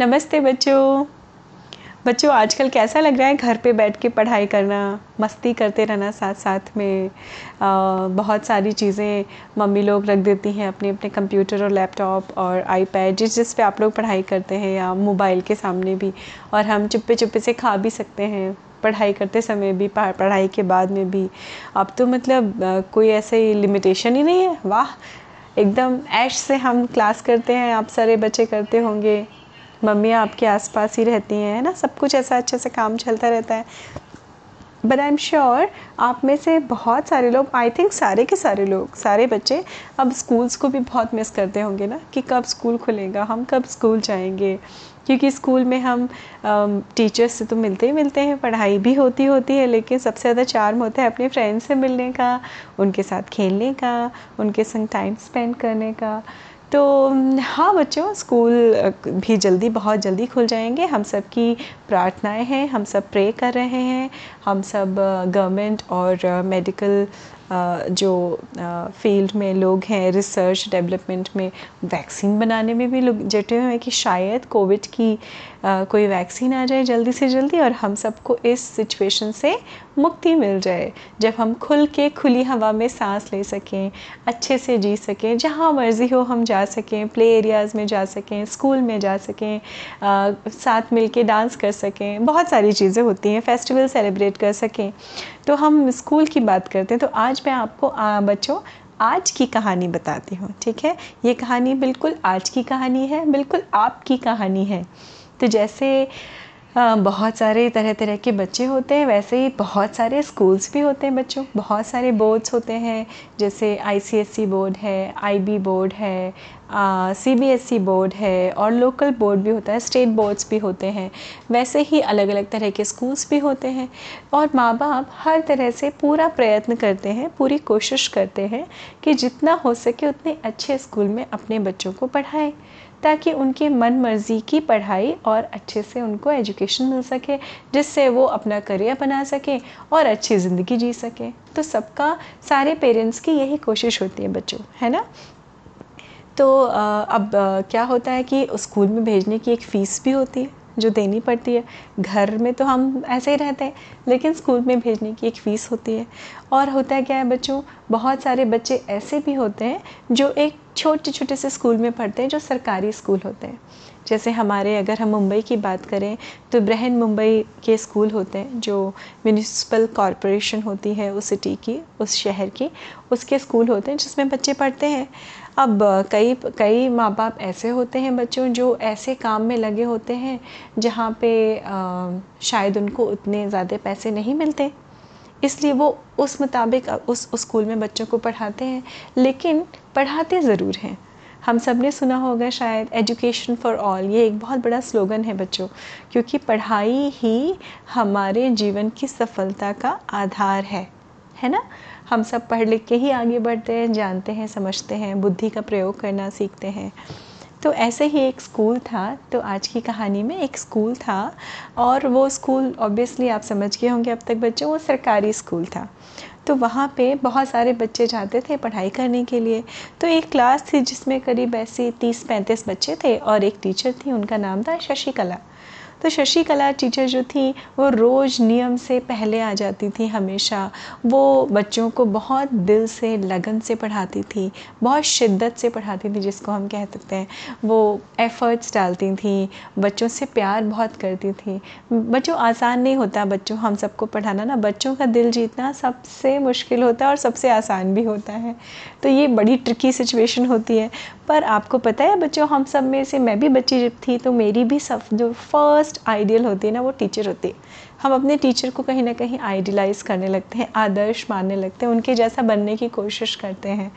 नमस्ते बच्चों। बच्चों आजकल कैसा लग रहा है घर पे बैठ के पढ़ाई करना? मस्ती करते रहना साथ साथ में। आ, बहुत सारी चीज़ें मम्मी लोग रख देती हैं अपने अपने कंप्यूटर और लैपटॉप और आईपैड जिस जिस पे आप लोग पढ़ाई करते हैं या मोबाइल के सामने भी। और हम चुप्पे चुप्पे से खा भी सकते हैं पढ़ाई करते समय भी पढ़ाई के बाद में भी। अब तो मतलब कोई ऐसे लिमिटेशन ही नहीं है। वाह! एकदम ऐश से हम क्लास करते हैं आप सारे बच्चे करते होंगे। मम्मी आपके आसपास ही रहती हैं, है ना? सब कुछ ऐसा अच्छे से काम चलता रहता है। बट आई एम श्योर आप में से बहुत सारे लोग आई थिंक सारे के सारे लोग, सारे बच्चे अब स्कूल्स को भी बहुत मिस करते होंगे ना, कि कब स्कूल खुलेगा, हम कब स्कूल जाएँगे। क्योंकि स्कूल में हम टीचर्स से तो मिलते ही मिलते हैं, पढ़ाई भी होती होती है, लेकिन सबसे ज़्यादा चार्म होता है अपने फ्रेंड्स से मिलने का, उनके साथ खेलने का, उनके संग टाइम स्पेंड करने का। तो हाँ बच्चों, स्कूल भी जल्दी, बहुत जल्दी खुल जाएँगे। हम सब की प्रार्थनाएँ हैं, हम सब प्रे कर रहे हैं। हम सब गवर्नमेंट और मेडिकल जो फ़ील्ड में लोग हैं, रिसर्च, डेवलपमेंट में वैक्सीन बनाने में भी लोग जटे हुए हैं कि शायद कोविड की कोई वैक्सीन आ जाए जल्दी से जल्दी और हम सबको इस सिचुएशन से मुक्ति मिल जाए। जब हम खुल के खुली हवा में सांस ले सकें अच्छे से जी सकें जहाँ मर्ज़ी हो हम जा सकें प्ले एरियाज़ में जा सकें स्कूल में जा सकें आ, साथ मिल के डांस कर सकें बहुत सारी चीज़ें होती हैं फेस्टिवल सेलिब्रेट कर सकें। तो हम स्कूल की बात करते हैं तो आज मैं आपको आ, बच्चों आज की कहानी बताती हूँ ठीक है? ये कहानी बिल्कुल आज की कहानी है बिल्कुल आपकी कहानी है। तो जैसे बहुत सारे तरह तरह के बच्चे होते हैं, वैसे ही बहुत सारे स्कूल्स भी होते हैं बच्चों। बहुत सारे बोर्ड्स होते हैं, जैसे आई बोर्ड है आईबी बोर्ड है सीबीएसई बोर्ड है और लोकल बोर्ड भी होता है स्टेट बोर्ड्स भी होते हैं। वैसे ही अलग अलग तरह के स्कूल्स भी होते हैं और माँ बाप हर तरह से पूरा प्रयत्न करते हैं, पूरी कोशिश करते हैं कि जितना हो सके उतने अच्छे स्कूल में अपने बच्चों को पढ़ाएँ, ताकि उनकी मन मर्ज़ी की पढ़ाई और अच्छे से उनको एजुकेशन मिल सके, जिससे वो अपना करियर बना सके और अच्छी ज़िंदगी जी सके। तो सबका, सारे पेरेंट्स की यही कोशिश होती है बच्चों, है ना? तो अब क्या होता है कि स्कूल में भेजने की एक फ़ीस भी होती है, जो देनी पड़ती है। घर में तो हम ऐसे ही रहते हैं, लेकिन स्कूल में भेजने की एक फ़ीस होती है। और होता है क्या है बच्चों, बहुत सारे बच्चे ऐसे भी होते हैं, जो एक छोटे छोटे से स्कूल में पढ़ते हैं, जो सरकारी स्कूल होते हैं। जैसे हमारे, अगर हम मुंबई की बात करें तो ब्रहन मुंबई के स्कूल होते हैं, जो म्यूनिसिपल कॉरपोरेशन होती है उस सिटी की, उस शहर की, उसके स्कूल होते हैं, जिसमें बच्चे पढ़ते हैं। अब कई कई माँ बाप ऐसे होते हैं बच्चों जो ऐसे काम में लगे होते हैं जहाँ पे शायद उनको उतने ज़्यादा पैसे नहीं मिलते। इसलिए वो उस मुताबिक उस स्कूल में बच्चों को पढ़ाते हैं, लेकिन पढ़ाते ज़रूर हैं। हम सबने सुना होगा शायद, एजुकेशन फॉर ऑल ये एक बहुत बड़ा स्लोगन है बच्चों, क्योंकि पढ़ाई ही हमारे जीवन की सफलता का आधार है। है ना? हम सब पढ़ लिख के ही आगे बढ़ते हैं, जानते हैं, समझते हैं, बुद्धि का प्रयोग करना सीखते हैं। तो ऐसे ही एक स्कूल था तो आज की कहानी में एक स्कूल था और वो स्कूल ऑब्वियसली आप समझ गए होंगे अब तक बच्चों, वो सरकारी स्कूल था। तो वहाँ पे बहुत सारे बच्चे जाते थे पढ़ाई करने के लिए। तो एक क्लास थी जिसमें करीब ऐसे तीस पैंतीस बच्चे थे और एक टीचर थी, उनका नाम था शशिकला। तो शशिकला टीचर जो थी, वो रोज़ नियम से पहले आ जाती थी हमेशा। वो बच्चों को बहुत दिल से, लगन से पढ़ाती थी, बहुत शिद्दत से पढ़ाती थी, जिसको हम कह सकते हैं। वो एफ़र्ट्स डालती थी, बच्चों से प्यार बहुत करती थी। बच्चों, आसान नहीं होता बच्चों, हम सबको पढ़ाना ना। बच्चों का दिल जीतना सबसे मुश्किल होता है और सबसे आसान भी होता है। तो ये बड़ी ट्रिकी सिचुएशन होती है। पर आपको पता है, बच्चों, हम सब में से मैं भी बच्ची जब थी तो मेरी भी सब जो फ़र्स्ट आइडियल होती है ना, वो टीचर होती है। हम अपने टीचर को कहीं ना कहीं आइडियलाइज़ करने लगते हैं, आदर्श मानने लगते हैं, उनके जैसा बनने की कोशिश करते हैं,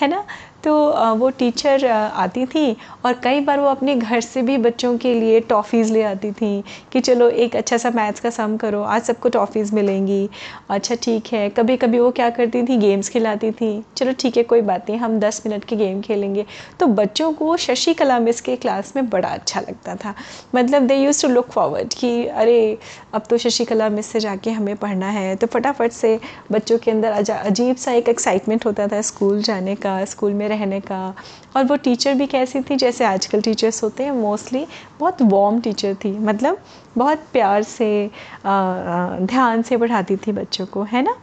है ना? तो वो टीचर आती थी और कई बार वो अपने घर से भी बच्चों के लिए टॉफ़ीज़ ले आती थी कि चलो एक अच्छा सा मैथ्स का सम करो, आज सबको टॉफ़ीज़ मिलेंगी अच्छा ठीक है। कभी कभी वो क्या करती थी गेम्स खिलाती थी, चलो ठीक है, कोई बात नहीं, हम दस मिनट के गेम खेलेंगे। तो बच्चों को शशि कला मिस के क्लास में बड़ा अच्छा लगता था। मतलब they use to look forward कि अरे, अब तो शशि कला मिस से जाके हमें पढ़ना है। तो फटाफट से बच्चों के अंदर अजीब सा एक एक्साइटमेंट होता था स्कूल जाने का, स्कूल में रहने का। और वो टीचर भी कैसी थी, जैसे आजकल टीचर्स होते हैं मोस्टली बहुत वार्म टीचर थी। मतलब बहुत प्यार से ध्यान से पढ़ाती थी बच्चों को, है ना?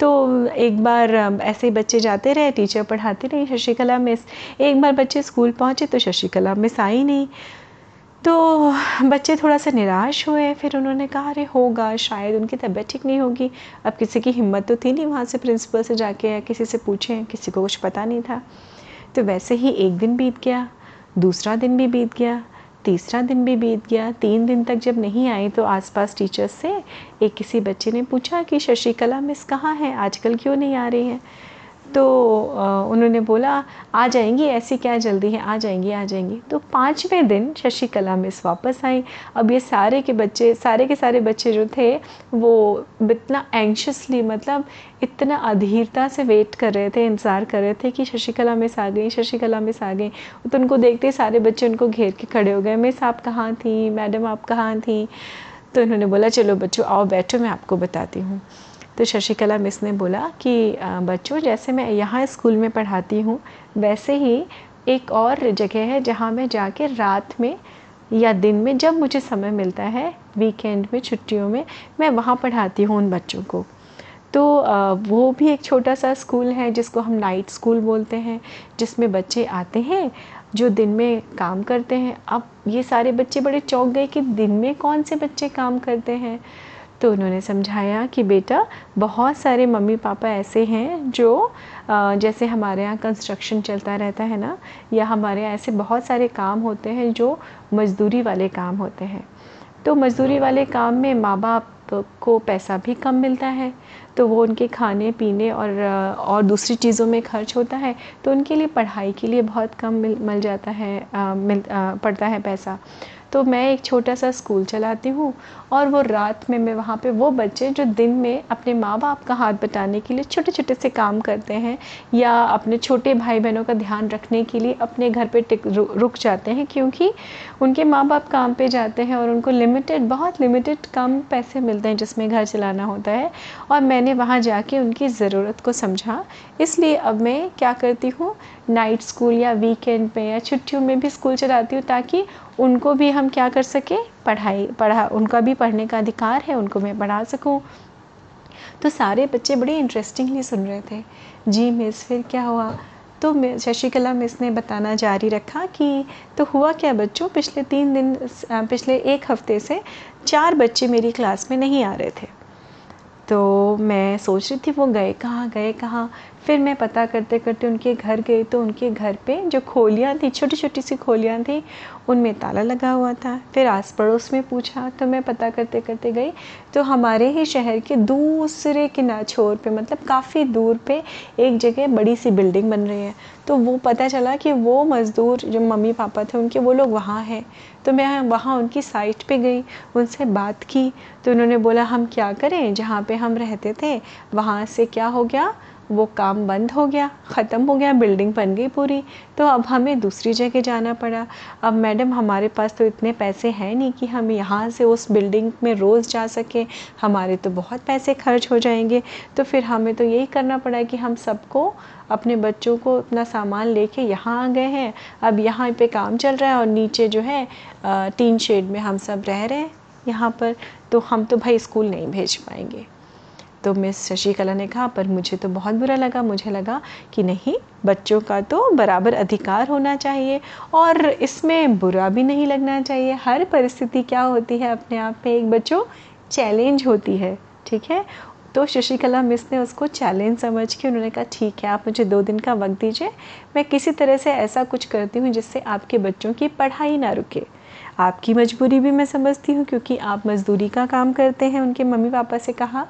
तो एक बार ऐसे बच्चे जाते रहे टीचर पढ़ाती रही, शशिकला मिस एक बार बच्चे स्कूल पहुँचे तो शशिकला मिस आई नहीं। तो बच्चे थोड़ा सा निराश हुए, फिर उन्होंने कहा, अरे, होगा, शायद उनकी तबीयत ठीक नहीं होगी। अब किसी की हिम्मत तो थी नहीं वहाँ से प्रिंसिपल से जाके या किसी से पूछें, किसी को कुछ पता नहीं था। तो वैसे ही एक दिन बीत गया, दूसरा दिन भी बीत गया, तीसरा दिन भी बीत गया। तीन दिन तक जब नहीं आई तो आसपास टीचर्स से एक किसी बच्चे ने पूछा कि, शशिकला, मिस कहाँ है? आजकल क्यों नहीं आ रही हैं? तो उन्होंने बोला, आ जाएँगी, ऐसी क्या जल्दी है? आ जाएँगी आ जाएँगी। तो पाँचवें दिन शशिकला मिस वापस आई। अब ये सारे के बच्चे, सारे के सारे बच्चे जो थे, वो इतना एंशसली मतलब इतना अधीरता से वेट कर रहे थे, इंतज़ार कर रहे थे कि शशिकला मिस आ गई, शशिकला मिस आ गई। तो उनको देखते ही सारे बच्चे उनको घेर के खड़े हो गए, मिस, आप कहाँ थी? मैडम, आप कहाँ थी? तो इन्होंने बोला, चलो बच्चों, आओ बैठो, मैं आपको बताती हूँ। तो शशिकला मिस ने बोला कि बच्चों, जैसे मैं यहाँ स्कूल में पढ़ाती हूँ, वैसे ही एक और जगह है जहाँ मैं जाके रात में या दिन में जब मुझे समय मिलता है, वीकेंड में, छुट्टियों में, मैं वहाँ पढ़ाती हूँ उन बच्चों को। तो वो भी एक छोटा सा स्कूल है जिसको हम नाइट स्कूल बोलते हैं, जिसमें बच्चे आते हैं, जो दिन में काम करते हैं। अब ये सारे बच्चे बड़े चौंक गए कि दिन में कौन से बच्चे काम करते हैं? तो उन्होंने समझाया कि बेटा, बहुत सारे मम्मी पापा ऐसे हैं जो जैसे हमारे यहाँ कंस्ट्रक्शन चलता रहता है ना, या हमारे यहाँ ऐसे बहुत सारे काम होते हैं जो मज़दूरी वाले काम होते हैं। तो मज़दूरी वाले काम में माँ बाप को पैसा भी कम मिलता है तो वो उनके खाने पीने और और दूसरी चीज़ों में खर्च होता है तो उनके लिए पढ़ाई के लिए बहुत कम मिल मिल जाता है आ, मिल आ, पड़ता है पैसा। तो मैं एक छोटा सा स्कूल चलाती हूँ और वो रात में मैं वहाँ पे वो बच्चे जो दिन में अपने माँ बाप का हाथ बटाने के लिए छोटे छोटे से काम करते हैं या अपने छोटे भाई बहनों का ध्यान रखने के लिए अपने घर पे टिक रुक जाते हैं क्योंकि उनके माँ बाप काम पे जाते हैं और उनको लिमिटेड बहुत लिमिटेड कम पैसे मिलते हैं जिसमें घर चलाना होता है। और मैंने वहाँ जाके उनकी ज़रूरत को समझा। इसलिए अब मैं क्या करती हूँ? नाइट स्कूल या वीकेंड में या छुट्टियों में भी स्कूल चलाती हूँ ताकि उनको भी हम क्या कर सकें? पढ़ाई, पढ़ा, उनका भी पढ़ने का अधिकार है, उनको मैं पढ़ा सकूँ। तो सारे बच्चे बड़े इंटरेस्टिंगली सुन रहे थे। जी मिस फिर क्या हुआ? तो शशिकला मिस ने बताना जारी रखा कि तो हुआ क्या बच्चों? पिछले तीन दिन पिछले एक हफ़्ते से चार बच्चे मेरी क्लास में नहीं आ रहे थे। तो मैं सोच रही थी, वो गए कहाँ गए कहाँ? फिर मैं पता करते करते उनके घर गई तो उनके घर पे जो खोलियाँ थी छोटी छोटी सी खोलियाँ थी उनमें ताला लगा हुआ था। फिर आस पड़ोस में पूछा तो मैं पता करते करते गई तो हमारे ही शहर के दूसरे किना छोर पे मतलब काफ़ी दूर पे एक जगह बड़ी सी बिल्डिंग बन रही है। तो वो पता चला कि वो मज़दूर जो मम्मी पापा थे उनके, वो लोग वहाँ हैं। तो मैं वहाँ उनकी साइट पे गई, उनसे बात की। तो उन्होंने बोला, हम क्या करें? जहाँ पे हम रहते थे, वहाँ से क्या हो गया? वो काम बंद हो गया, ख़त्म हो गया, बिल्डिंग बन गई पूरी। तो अब हमें दूसरी जगह जाना पड़ा। अब मैडम, हमारे पास तो इतने पैसे हैं नहीं कि हम यहाँ से उस बिल्डिंग में रोज़ जा सकें। हमारे तो बहुत पैसे खर्च हो जाएँगे। तो फिर हमें तो यही करना पड़ा कि हम सबको, अपने बच्चों को अपना सामान लेके यहाँ आ गए हैं। अब यहाँ पे काम चल रहा है और नीचे जो है टीन शेड में हम सब रह रहे हैं यहाँ पर। तो हम तो भाई स्कूल नहीं भेज पाएँगे। तो मिस शशिकला ने कहा, पर मुझे तो बहुत बुरा लगा, मुझे लगा कि नहीं, बच्चों का तो बराबर अधिकार होना चाहिए और इसमें बुरा भी नहीं लगना चाहिए। हर परिस्थिति क्या होती है अपने आप में? एक बच्चों चैलेंज होती है, ठीक है? तो शशिकला मिस ने उसको चैलेंज समझ के उन्होंने कहा, ठीक है, आप मुझे दो दिन का वक्त दीजिए। मैं किसी तरह से ऐसा कुछ करती हूँ जिससे आपके बच्चों की पढ़ाई ना रुके। आपकी मजबूरी भी मैं समझती हूँ, क्योंकि आप मज़दूरी का काम करते हैं, उनके मम्मी पापा से कहा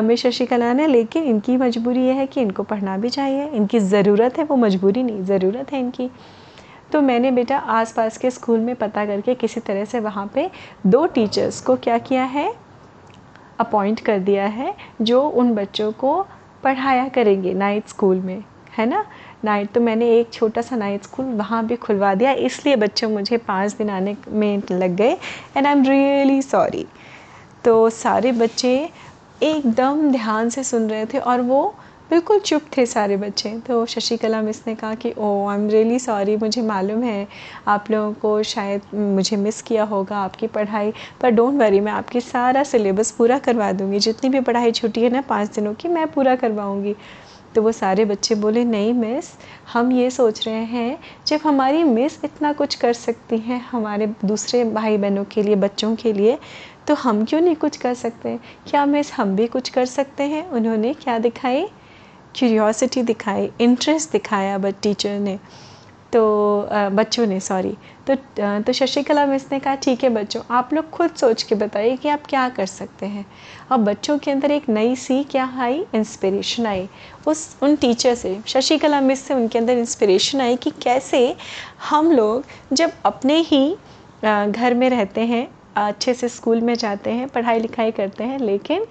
मैं शशिकला ने, लेकिन इनकी मजबूरी यह है कि इनको पढ़ना भी चाहिए, इनकी ज़रूरत है, वो मजबूरी नहीं, ज़रूरत है इनकी। तो मैंने, बेटा, आसपास के स्कूल में पता करके किसी तरह से वहाँ पे दो टीचर्स को क्या किया है, अपॉइंट कर दिया है, जो उन बच्चों को पढ़ाया करेंगे नाइट स्कूल में। है ना? नाइट तो मैंने एक छोटा सा नाइट स्कूल वहाँ भी खुलवा दिया, इसलिए बच्चों मुझे पाँच दिन आने में लग गए and I am really sorry तो सारे बच्चे एकदम ध्यान से सुन रहे थे और वो बिल्कुल चुप थे सारे बच्चे। तो शशिकला मिस ने कहा कि oh I am really sorry मुझे मालूम है आप लोगों को शायद मुझे मिस किया होगा आपकी पढ़ाई पर डोंट वरी मैं आपकी सारा सिलेबस पूरा करवा दूँगी। जितनी भी पढ़ाई छुट्टी है ना पाँच दिनों की, मैं पूरा करवाऊँगी। तो वो सारे बच्चे बोले, नहीं मिस हम ये सोच रहे हैं, जब हमारी मिस इतना कुछ कर सकती हैं हमारे दूसरे भाई बहनों के लिए, बच्चों के लिए तो हम क्यों नहीं कुछ कर सकते? क्या मिस हम भी कुछ कर सकते हैं? उन्होंने क्या दिखाई? क्यूरियोसिटी दिखाई इंटरेस्ट दिखाया बट टीचर ने तो बच्चों ने सॉरी तो तो शशिकला मिस ने कहा, ठीक है बच्चों, आप लोग खुद सोच के बताइए कि आप क्या कर सकते हैं। अब बच्चों के अंदर एक नई सी क्या आई? इंस्पिरेशन आई। उस, उन टीचर से, शशिकला मिस से उनके अंदर इंस्पिरेशन आई कि कैसे हम लोग जब अपने ही घर में रहते हैं, अच्छे से स्कूल में जाते हैं, पढ़ाई लिखाई करते हैं, लेकिन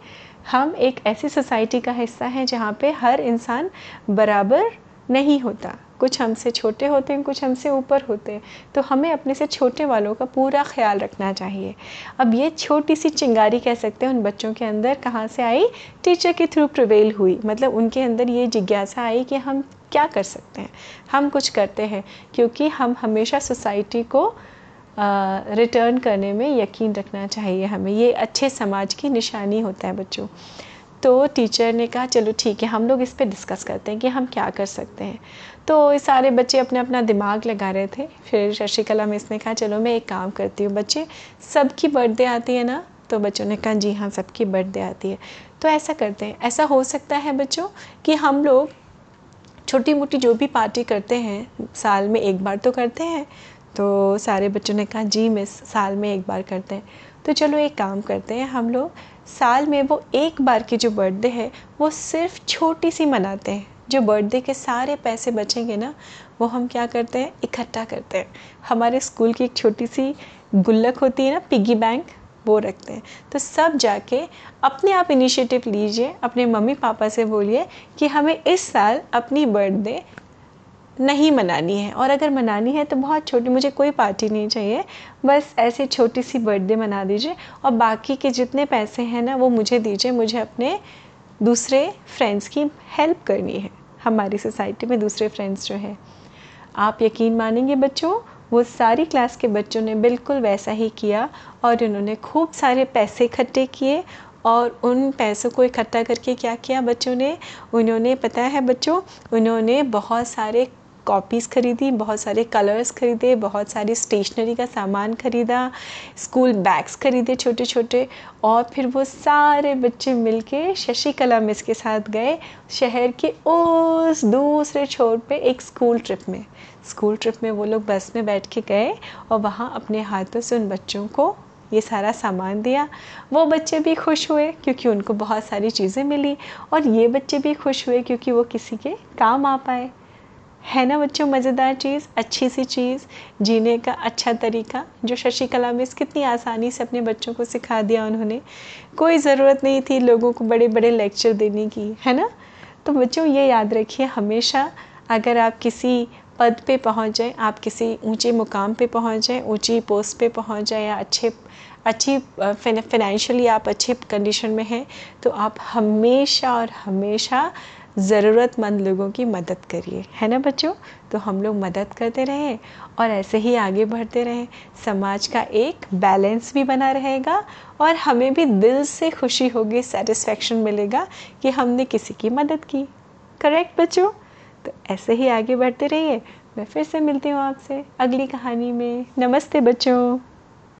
हम एक ऐसी सोसाइटी का हिस्सा हैं जहाँ पे हर इंसान बराबर नहीं होता। कुछ हमसे छोटे होते हैं, कुछ हमसे ऊपर होते हैं। तो हमें अपने से छोटे वालों का पूरा ख्याल रखना चाहिए। अब ये छोटी सी चिंगारी कह सकते हैं, उन बच्चों के अंदर कहाँ से आई? टीचर के थ्रू प्रिवेल हुई। मतलब उनके अंदर ये जिज्ञासा आई कि हम क्या कर सकते हैं? हम कुछ करते हैं, क्योंकि हम हमेशा सोसाइटी को रिटर्न करने में यकीन रखना चाहिए हमें। ये अच्छे समाज की निशानी होता है बच्चों। तो टीचर ने कहा, चलो ठीक है, हम लोग इस पर डिस्कस करते हैं कि हम क्या कर सकते हैं. तो सारे बच्चे अपने अपना दिमाग लगा रहे थे। फिर शशिकला मिस ने कहा, चलो मैं एक काम करती हूँ बच्चे, सबकी बर्थडे आती है ना? तो बच्चों ने कहा, जी हाँ सबकी बर्थडे आती है। तो ऐसा करते हैं। ऐसा हो सकता है बच्चों कि हम लोग छोटी मोटी जो भी पार्टी करते हैं, साल में एक बार तो करते हैं। तो सारे बच्चों ने कहा, जी मिस साल में एक बार करते हैं। तो चलो एक काम करते हैं हम लोग। साल में वो एक बार की जो बर्थडे है, वो सिर्फ़ छोटी सी मनाते हैं। जो बर्थडे के सारे पैसे बचेंगे ना, वो हम क्या करते हैं? इकट्ठा करते हैं। हमारे स्कूल की एक छोटी सी गुल्लक होती है ना पिगी बैंक वो रखते हैं। तो सब जाके अपने आप इनिशिएटिव लीजिए, अपने मम्मी पापा से बोलिए कि हमें इस साल अपनी बर्थडे नहीं मनानी है। और अगर मनानी है तो बहुत छोटी, मुझे कोई पार्टी नहीं चाहिए। बस ऐसे छोटी सी बर्थडे मना दीजिए और बाकी के जितने पैसे हैं ना, वो मुझे दीजिए। मुझे अपने दूसरे फ्रेंड्स की हेल्प करनी है। हमारी सोसाइटी में दूसरे फ्रेंड्स जो हैं। आप यकीन मानेंगे बच्चों, वो सारी क्लास के बच्चों ने बिल्कुल वैसा ही किया और उन्होंने खूब सारे पैसे इकट्ठे किए और उन पैसों को इकट्ठा करके क्या किया बच्चों ने? उन्होंने, पता है बच्चों, उन्होंने बहुत सारे कॉपीज़ ख़रीदी, बहुत सारे कलर्स ख़रीदे, बहुत सारी स्टेशनरी का सामान ख़रीदा स्कूल बैग्स ख़रीदे छोटे छोटे और फिर वो सारे बच्चे मिलके शशिकला मिस के साथ गए शहर के उस दूसरे छोर पे एक स्कूल ट्रिप में। स्कूल ट्रिप में वो लोग बस में बैठ के गए और वहाँ अपने हाथों से उन बच्चों को ये सारा सामान दिया। वो बच्चे भी खुश हुए क्योंकि उनको बहुत सारी चीज़ें मिली और ये बच्चे भी खुश हुए क्योंकि वो किसी के काम आ पाए। है ना बच्चों, मज़ेदार चीज़, अच्छी सी चीज़, जीने का अच्छा तरीका, जो शशिकला मिस कितनी आसानी से अपने बच्चों को सिखा दिया उन्होंने। कोई ज़रूरत नहीं थी लोगों को बड़े बड़े लेक्चर देने की, है ना? तो बच्चों, ये याद रखिए हमेशा, अगर आप किसी पद पे पहुँच जाएँ, आप किसी ऊँचे मुकाम पे पहुँच जाएँ, ऊँची पोस्ट पे पहुँच जाएँ, या अच्छे, अच्छी फाइनेंशियली आप अच्छे कंडीशन में हैं तो आप हमेशा और हमेशा ज़रूरतमंद लोगों की मदद करिए। है ना बच्चों? तो हम लोग मदद करते रहें और ऐसे ही आगे बढ़ते रहें। समाज का एक बैलेंस भी बना रहेगा और हमें भी दिल से खुशी होगी सेटिस्फेक्शन मिलेगा कि हमने किसी की मदद की। करेक्ट बच्चों? तो ऐसे ही आगे बढ़ते रहिए। मैं फिर से मिलती हूँ आपसे अगली कहानी में। नमस्ते बच्चों।